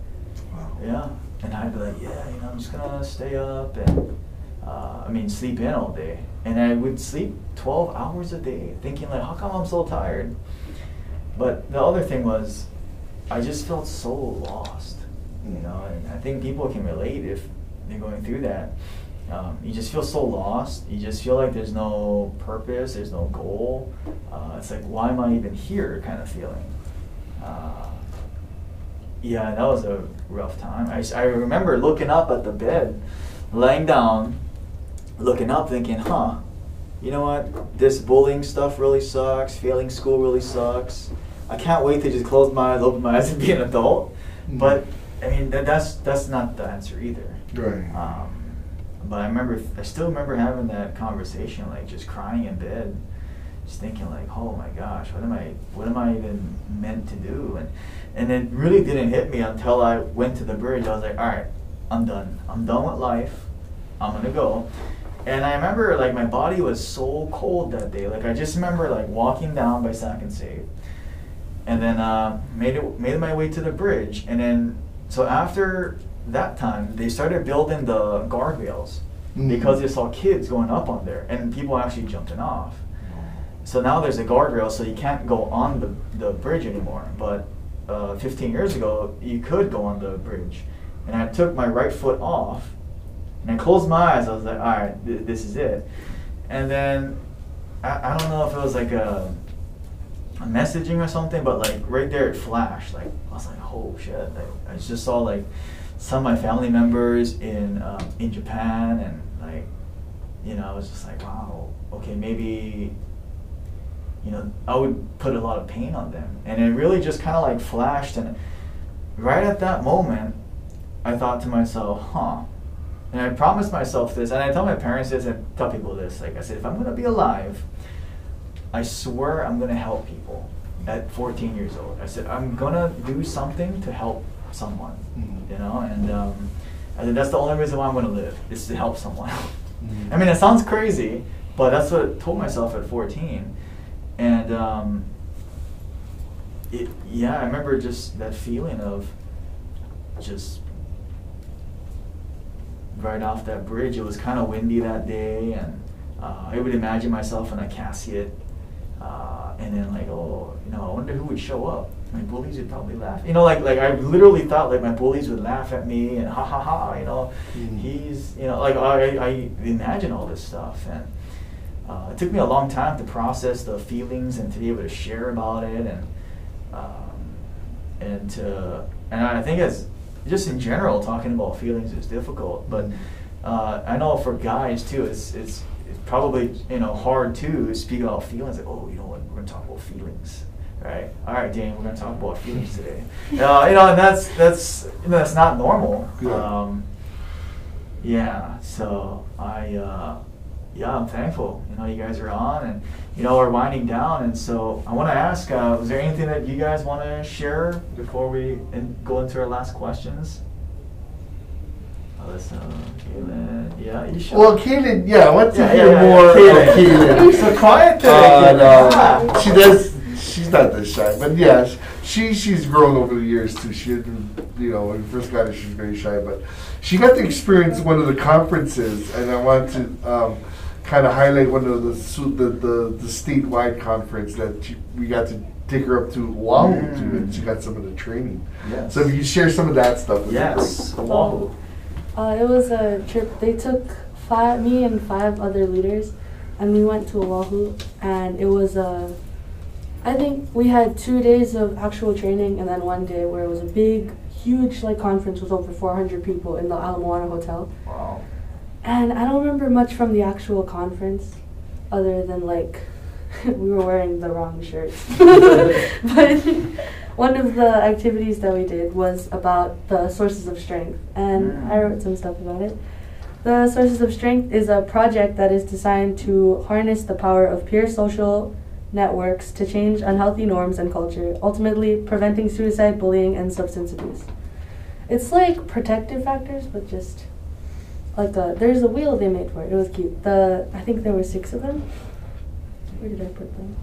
Yeah, and I'd be like, yeah, you know, I'm just gonna stay up and, uh, I mean, sleep in all day. And I would sleep 12 hours a day, thinking like, how come I'm so tired? But the other thing was, I just felt so lost, you know, and I think people can relate if they're going through that. Um, you just feel so lost. You just feel like there's no purpose, there's no goal. Uh, it's like, why am I even here? Kind of feeling. Uh, yeah, that was a rough time. I, I remember looking up at the bed, laying down, looking up, thinking, huh, you know what? This bullying stuff really sucks. Failing school really sucks. I can't wait to just close my eyes, open my eyes, and be an adult. Mm. But I mean, that, that's that's not the answer either. Right. Um, but I remember, I still remember having that conversation, like just crying in bed, just thinking like, oh my gosh, what am I, what am I even meant to do? And and it really didn't hit me until I went to the bridge. I was like, all right, I'm done. I'm done with life. I'm gonna go. And I remember like my body was so cold that day. Like I just remember like walking down by Sack N Save, and then uh, made it made my way to the bridge. And then so after that time, they started building the guardrails Mhm. because they saw kids going up on there and people actually jumping off. So now there's a guardrail, so you can't go on the, the bridge anymore. But uh, 15 years ago, you could go on the bridge. And I took my right foot off, and I closed my eyes. I was like, all right, th- this is it. And then I, I don't know if it was like a, a messaging or something, but like right there it flashed. Like I was like, oh shit! Like, I just saw like some of my family members in um, in Japan, and like you know, I was just like, wow, okay, maybe you know, I would put a lot of pain on them. And it really just kind of like flashed. And right at that moment, I thought to myself, huh. And I promised myself this, and I tell my parents this, and tell people this. Like I said, if I'm gonna be alive, I swear I'm gonna help people. At 14 years old, I said I'm gonna do something to help someone. Mhm. You know, and um, I said that's the only reason why I'm gonna live is to help someone. I mean, it sounds crazy, but that's what I told myself at 14. And um, it, yeah, I remember just that feeling of just right off that bridge. It was kind of windy that day, and uh, I would imagine myself in a casket. Uh, and then like, oh, you know, I wonder who would show up. My bullies would probably laugh. You know, like like I literally thought like my bullies would laugh at me and ha ha ha. You know, Mhm. he's you know like I I imagine all this stuff and. Uh, it took me a long time to process the feelings and to be able to share about it and um, and to and I think as just in general talking about feelings is difficult but uh, I know for guys too it's, it's it's probably you know hard too to speak about feelings like oh you know what we're gonna talk about feelings right? All right Dan we're gonna talk about feelings today. Uh, you know and that's that's you know that's not normal. Yeah. um, yeah so I uh, yeah, I'm thankful. You know, you guys are on, and you know, we're winding down, and so I want to ask: uh, Was there anything that you guys want to share before we in, go into our last questions? Alyssa, Kaylin, yeah, you should. Well, Kaylin, yeah, I want to Yeah, hear yeah, yeah, more yeah. of Kaylin. so quiet today. Uh, Kaylin. no, she does. She's not this shy, but yeah, she she's grown over the years too. She had, you know, when we first got her, she was very shy, but she got to experience one of the conferences, and I want to um, kind of highlight one of the the the, the statewide conference that she, we got to take her up to Oahu to, and she got some of the training. Yes. So if you share some of that stuff, with Yes. her. Oahu. Uh, it was a trip. They took five, me and five other leaders, and we went to Oahu. And it was a, I think we had two days of actual training, and then one day where it was a big, huge like conference with over 400 people in the Ala Moana Hotel. Wow. And I don't remember much from the actual conference, other than like we were wearing the wrong shirts. but one of the activities that we did was about the sources of strength, and I wrote some stuff about it. The Sources of Strength is a project that is designed to harness the power of peer social networks to change unhealthy norms and culture, ultimately preventing suicide, bullying, and substance abuse. It's like protective factors, but just like a there's a wheel they made for it. It was cute. The I think there were six of them. Where did I put them?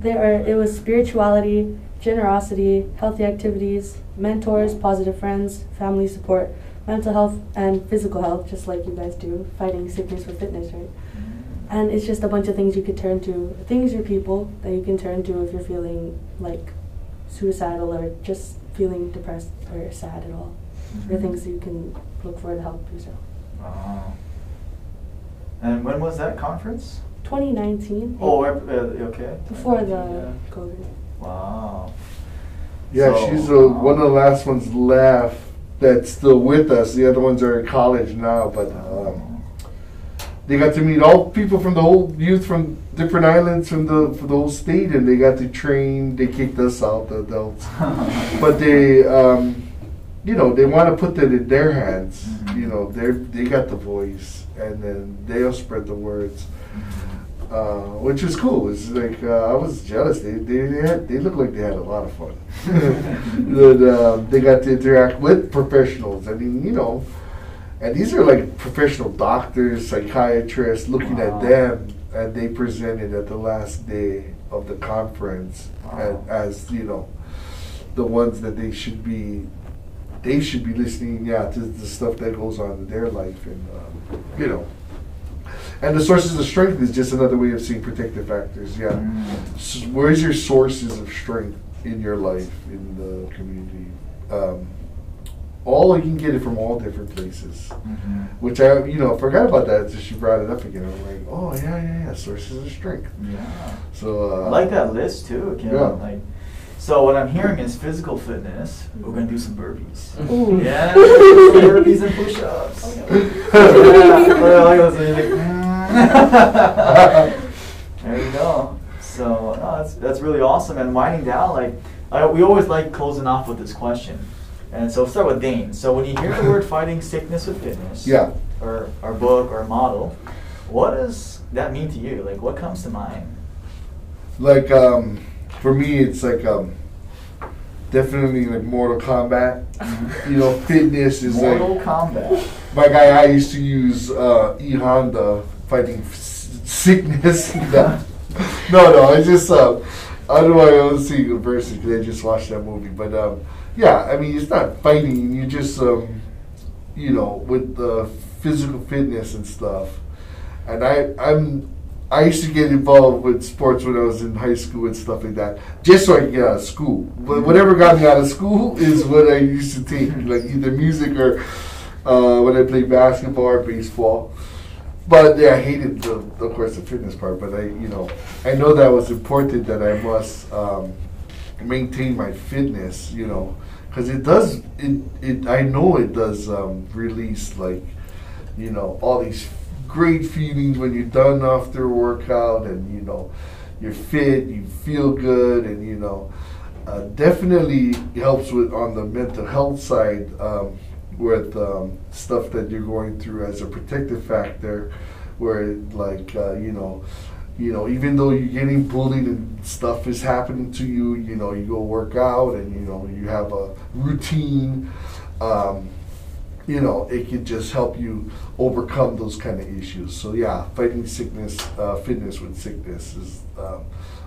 There are it was spirituality, generosity, healthy activities, mentors, positive friends, family support, mental health and physical health, just like you guys do, fighting sickness with fitness, right? Mm-hmm. And it's just a bunch of things you could turn to, things or people that you can turn to if you're feeling like suicidal or just feeling depressed or sad at all. Or things you can look for to help yourself. Wow. And when was that conference? 2019. Oh, uh, okay. Before the Yeah. COVID. Wow. Yeah, So- she's uh, one of the last ones left that's still with us. The other ones are in college now, but um, they got to meet all people from the whole youth from different islands from the from the whole state, and they got to train. They kicked us out, the adults, but they, um, you know, they want to put that in their hands. Mhm. You know, they they got the voice, and then they'll spread the words. Uh, which is cool. It's like uh, I was jealous. They they they, had, they looked like they had a lot of fun. that uh, they got to interact with professionals. I mean, you know, and these are like professional doctors, psychiatrists, looking Wow. at them, and they presented at the last day of the conference Wow. and, as you know, the ones that they should be. They should be listening, yeah, to the stuff that goes on in their life, and um, you know, and the sources of strength is just another way of seeing protective factors. Yeah. Mm. S- Where's your sources of strength in your life, in the community? Um, all you can get it from all different places. Mhm. Which I, you know, forgot about that until she brought it up again. I'm like, oh yeah, yeah, yeah, sources of strength. Yeah. So uh, I like that list too. Kim. Yeah. Like, so what I'm hearing is physical fitness. We're gonna do some burpees. Ooh. Yeah, burpees and push-ups. yeah, well, like those, like, there you go. So no, that's that's really awesome. And winding down, like I, we always like closing off with this question: And so we'll start with Dane. So when you hear the word fighting sickness with fitness, Yeah. or our book or model, what does that mean to you? Like, what comes to mind? Like um, for me, it's like um, definitely like Mortal Kombat. You know, fitness is Mortal like Kombat. my guy. I used to use uh, E Honda fighting s- sickness. no, no, no. I just uh, I don't know why I was seeing the verses because I just watched that movie. But um, yeah, I mean, it's not fighting. You just um, you know, with the physical fitness and stuff. And I, I'm, I used to get involved with sports when I was in high school and stuff like that, just so I could get out of school. But whatever got me out of school is what I used to take, like either music or uh, when I played basketball or baseball. But yeah, I hated the, of course, the fitness part. But I, you know, I know that was important that I must um, maintain my fitness. You know, because it does. It, it. I know it does um, release like, you know, all these great feelings when you're done after a workout, and you know, you're fit, you feel good, and you know, uh, definitely helps with on the mental health side. Um, with um, stuff that you're going through as a protective factor, where like uh, you know, you know, even though you're getting bullied and stuff is happening to you, you know, you go work out and you know you have a routine. Um, you know, it can just help you overcome those kind of issues. So yeah, fighting sickness, uh, fitness with sickness is um,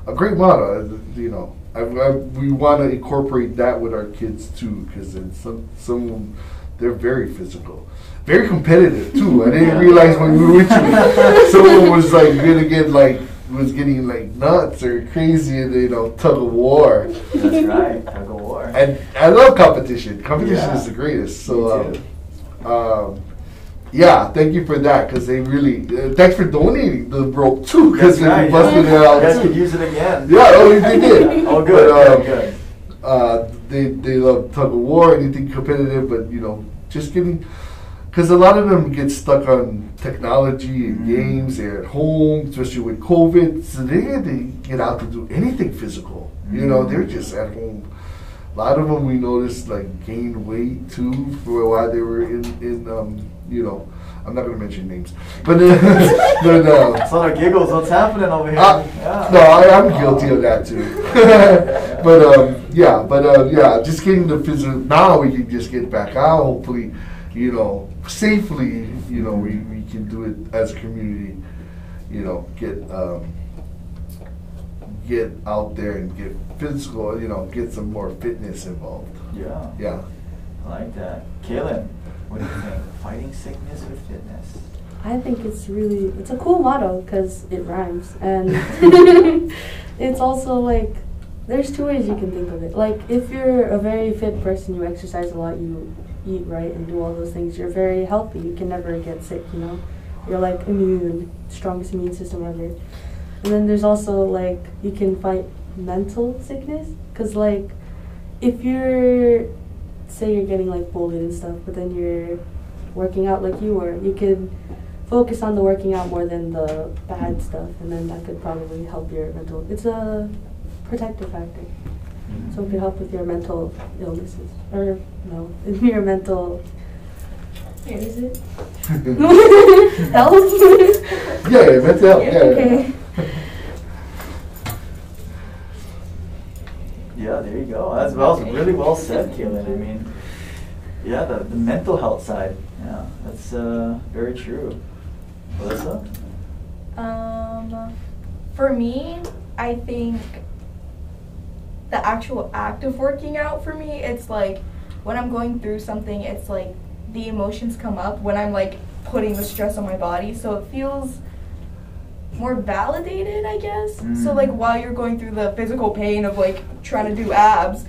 a great motto. uh, You know, I, I, we want to incorporate that with our kids too, because some some they're very physical, very competitive too. I didn't realize when we went to it, someone was like gonna get like was getting like nuts or crazy and you know tug of war. That's right, tug of war. And I love competition. Competition Yeah. is the greatest. So. Um, yeah, thank you for that because they really. Uh, thanks for donating the rope too because right. busted it You out could too. use it again. Yeah, oh, they did. Oh, good, But, um, good. Uh, they they love tug of war, anything competitive, but you know, just getting. Because a lot of them get stuck on technology and Mhm. games. They're at home, especially with COVID, so they to get out to do anything physical. You know, Mhm. they're just at home. A lot of them we noticed like gained weight too for while they were in in um, you know. I'm not gonna mention names, but uh, but uh, lot of giggles. What's happening over here? uh, Yeah. no, I, I'm guilty of that too. but um, yeah, but uh, yeah, just getting the physical. Now we can just get back out. Hopefully, you know, safely. You know, we, we can do it as a community. You know, get um, get out there and get physical. You know, get some more fitness involved. Yeah. Yeah. I like that. Kaylin, what do you think? Fighting sickness with fitness. I think it's really it's a cool motto because it rhymes and it's also like there's two ways you can think of it. Like if you're a very fit person, you exercise a lot, you eat right and do all those things, you're very healthy. You can never get sick, you know. You're like immune, strongest immune system ever. And then there's also like you can fight mental sickness because like if you're say you're getting like bullied and stuff, but then you're working out like you were, you could focus on the working out more than the bad stuff, and then that could probably help your mental. It's a protective factor, so it could help with your mental illnesses, or no, your mental. Where is it? Health. Yeah, yeah, mental health. Yeah. Okay. Yeah, you go. That's well, really well said, Kaylin. I mean, yeah, the, the mental health side. Yeah, that's uh, very true. Melissa? Um, for me, I think the actual act of working out for me, it's like when I'm going through something, it's like the emotions come up when I'm like putting the stress on my body. So it feels more validated, I guess. So Mm. like while you're going through the physical pain of like trying to do abs,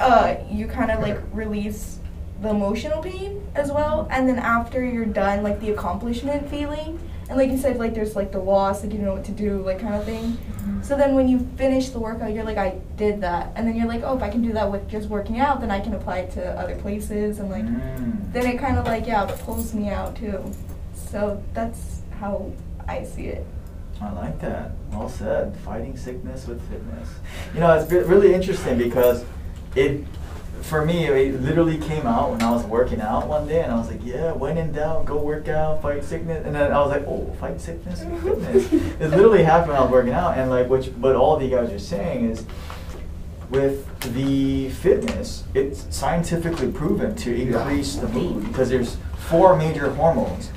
uh, you kind of like release the emotional pain as well. And then after you're done, like the accomplishment feeling, and like you said, like there's like the loss, like you don't know what to do, like kind of thing. So then when you finish the workout, you're like, I did that, and then you're like, oh, if I can do that with just working out, then I can apply it to other places, and like Mm. then it kind of like yeah pulls me out too. So that's how I see it. I like that. Well said. Fighting sickness with fitness. You know, it's really interesting because it for me, it literally came out when I was working out one day, and I was like, "Yeah, when in doubt, go work out, fight sickness." And then I was like, "Oh, fight sickness with fitness." it literally happened when I was working out, and like, which, but all of you guys are saying is, with the fitness, it's scientifically proven to Yeah. increase the mood because there's four major hormones.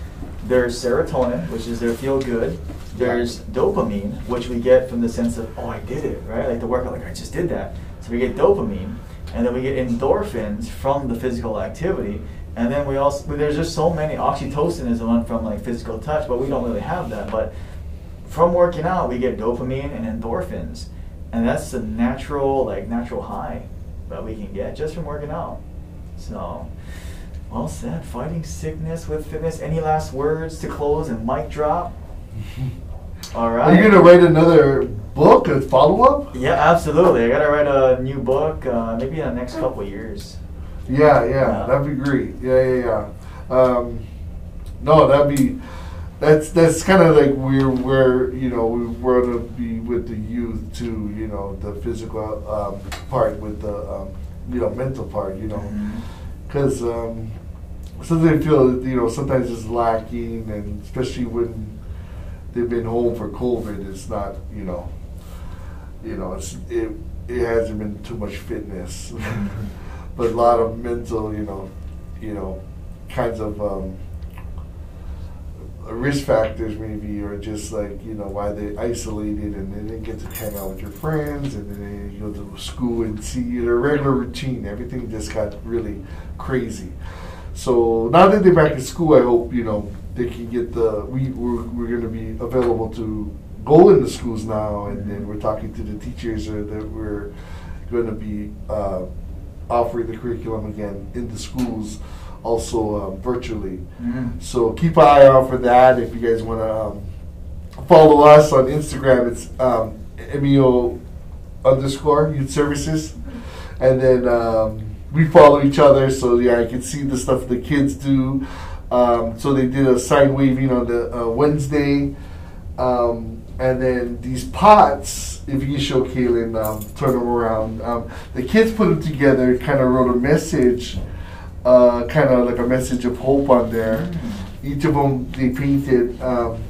There's serotonin, which is their feel good. There's dopamine, which we get from the sense of, oh, I did it, right? Like the workout, like I just did that. So we get dopamine, and then we get endorphins from the physical activity. And then we also, there's just so many, oxytocin is the one from like physical touch, but we don't really have that. But from working out, we get dopamine and endorphins. And that's the natural, like natural high that we can get just from working out. So, well said. Fighting sickness with fitness. Any last words to close and mic drop? All right. Are you gonna write another book, a follow up? Yeah, absolutely. I gotta write a new book, uh, maybe in the next couple of years. Yeah, yeah, Yeah. that'd be great. Yeah, yeah, yeah. Um, no, that'd be that's that's kind of like we're we're you know we want to be with the youth too. You know, the physical um, part with the um, you know mental part. You know, because um, sometimes I feel you know sometimes it's lacking, and especially when they've been home for COVID, it's not you know you know it's it it hasn't been too much fitness, but a lot of mental you know you know kinds of um, risk factors maybe or just like you know why they isolated and they didn't get to hang out with your friends and then you go to school and see their regular routine. Everything just got really crazy. So now that they're back in school i hope you know they can get the we we're, we're going to be available to go into schools now and then we're talking to the teachers uh, that we're going to be uh, offering the curriculum again in the schools also uh, virtually Mhm. so keep an eye out for that. If you guys want to um, follow us on Instagram, it's um, MEO underscore youth services, and then um, we follow each other. So yeah, I can see the stuff the kids do. Um, so they did a sign waving on the uh, Wednesday, um, and then these pots. If you show Kaylin, um, turn them around. Um, the kids put them together, kind of wrote a message uh, kind of like a message of hope on there. Each of them they painted. Um,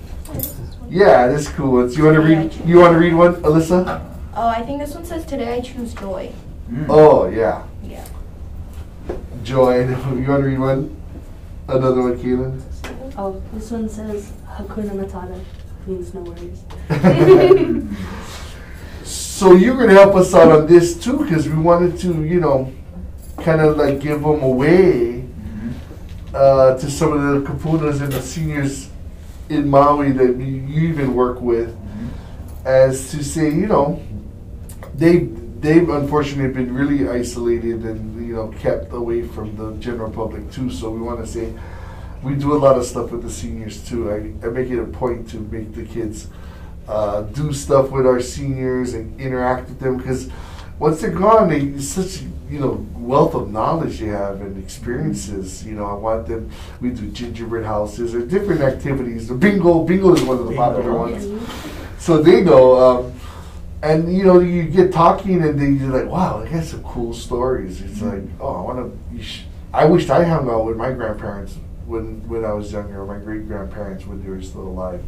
yeah, that's cool. It's, you want to read? You want to read one, Alyssa? Oh, I think this one says today I choose joy. Mm. Oh yeah, Yeah. Joy. You want to read one? Another one, Keelan. Oh, this one says Hakuna Matata, means no worries. So you're gonna help us out on this too, because we wanted to, you know, kind of like give them away Mhm. uh, to some of the kupunas and the seniors in Maui that you you even work with. Mhm. as to say, you know, they they've unfortunately been really isolated and you know kept away from the general public too. So we want to say we do a lot of stuff with the seniors too. I, I make it a point to make the kids uh, do stuff with our seniors and interact with them because once they're gone, they such you know wealth of knowledge they have and experiences. You know, I want them. We do gingerbread houses or different activities. The bingo, bingo is one of the Bingo. popular ones so they know um, and you know you get talking and then you're like wow they got some cool stories. It's mm-hmm. like oh i want to sh- i wished i hung out with my grandparents when when i was younger my great grandparents when they were still alive.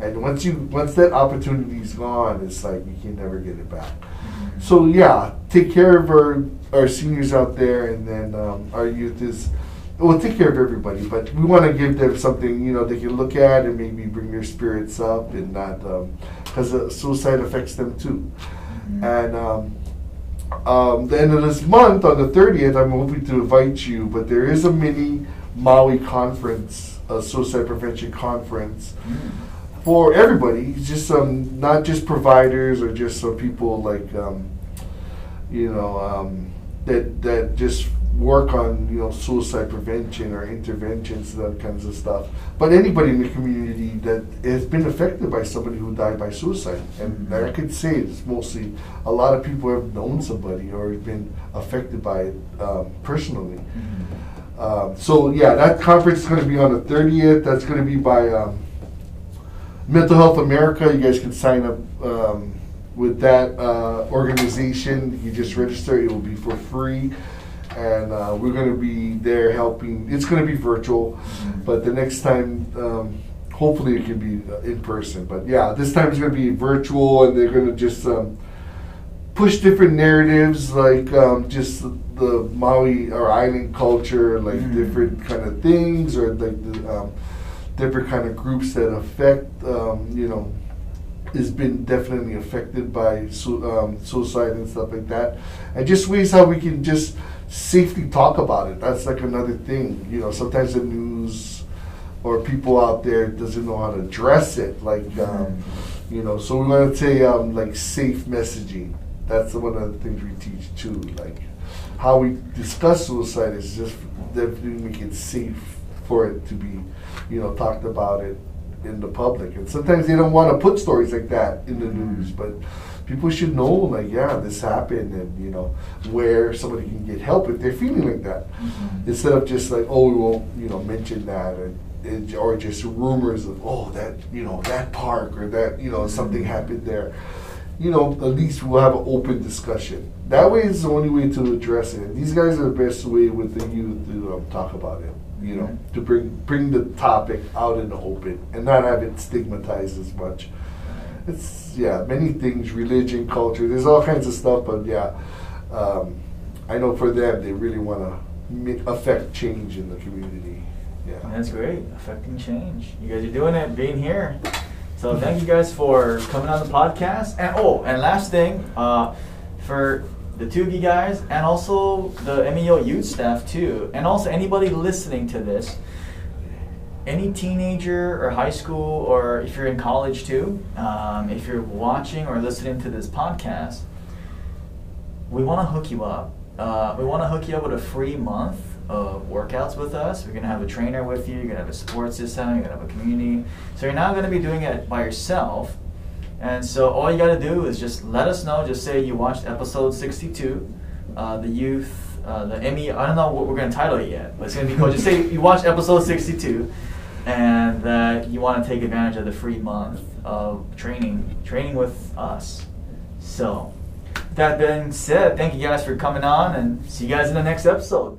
And once you once that opportunity's gone it's like you can never get it back. Mm-hmm. So yeah take care of our our seniors out there and then um, our youth is well take care of everybody but we want to give them something you know they can look at and maybe bring their spirits up and not um, because uh, suicide affects them too and um, um, the end of this month on the 30th i'm hoping to invite you but there is a mini maui conference a suicide prevention conference Mm. for everybody, just um, not just providers or just some people like um, you know um, that that just work on you know suicide prevention or interventions, that kinds of stuff. But anybody in the community that has been affected by somebody who died by suicide, and. I could say it's mostly a lot of people have known somebody or been affected by it um, personally. Mhm. Um, so yeah, that conference is going to be on the 30th. That's going to be by um, Mental Health America. You guys can sign up um, with that uh, organization. You just register. It will be for free. And uh, we're going to be there helping. It's going to be virtual, Mm-hmm. but the next time, um, hopefully, it can be in person. But yeah, this time it's going to be virtual, and they're going to just um, push different narratives, like um, just the, Maui or island culture, like Mhm. different kind of things, or like the um, different kind of groups that affect, um, you know, has been definitely affected by su- um, suicide and stuff like that, and just ways how we can just safely talk about it. That's like another thing. You know, sometimes the news or people out there doesn't know how to address it. Like, um, you know, so we want to say um, like safe messaging. That's one of the things we teach too. Like how we discuss suicide is just definitely make it safe for it to be, you know, talked about it in the public. And sometimes they don't want to put stories like that in the news, but people should know, like, yeah, this happened, and you know, where somebody can get help if they're feeling like that, Mhm. instead of just like, oh, we won't, you know, mention that, or, it- or just rumors of, oh, that, you know, that park or that, you know, something happened there. You know, at least we'll have an open discussion. That way, is the only way to address it. And these guys are the best way with the youth to um, talk about it. You know, Mhm. to bring bring the topic out in the open and not have it stigmatized as much. It's yeah, many things, religion, culture. There's all kinds of stuff, but yeah, um, I know for them, they really want to affect change in the community. Yeah. That's great. Affecting change. You guys are doing it, being here. So thank you guys for coming on the podcast. And oh, and last thing, uh, for the two of you guys, and also the MEO youth staff too, and also anybody listening to this, any teenager or high school, or if you're in college too, um, if you're watching or listening to this podcast, we want to hook you up. Uh, we want to hook you up with a free month of workouts with us. We're going to have a trainer with you. You're going to have a support system. You're going to have a community. So you're not going to be doing it by yourself. And so all you got to do is just let us know. Just say you watched episode 62, uh, the youth, uh, the Emmy. I don't know what we're going to title it yet, but it's going to be called. Just say you watched episode 62, and that you want to take advantage of the free month of training, training with us. So. That being said, thank you guys for coming on and see you guys in the next episode.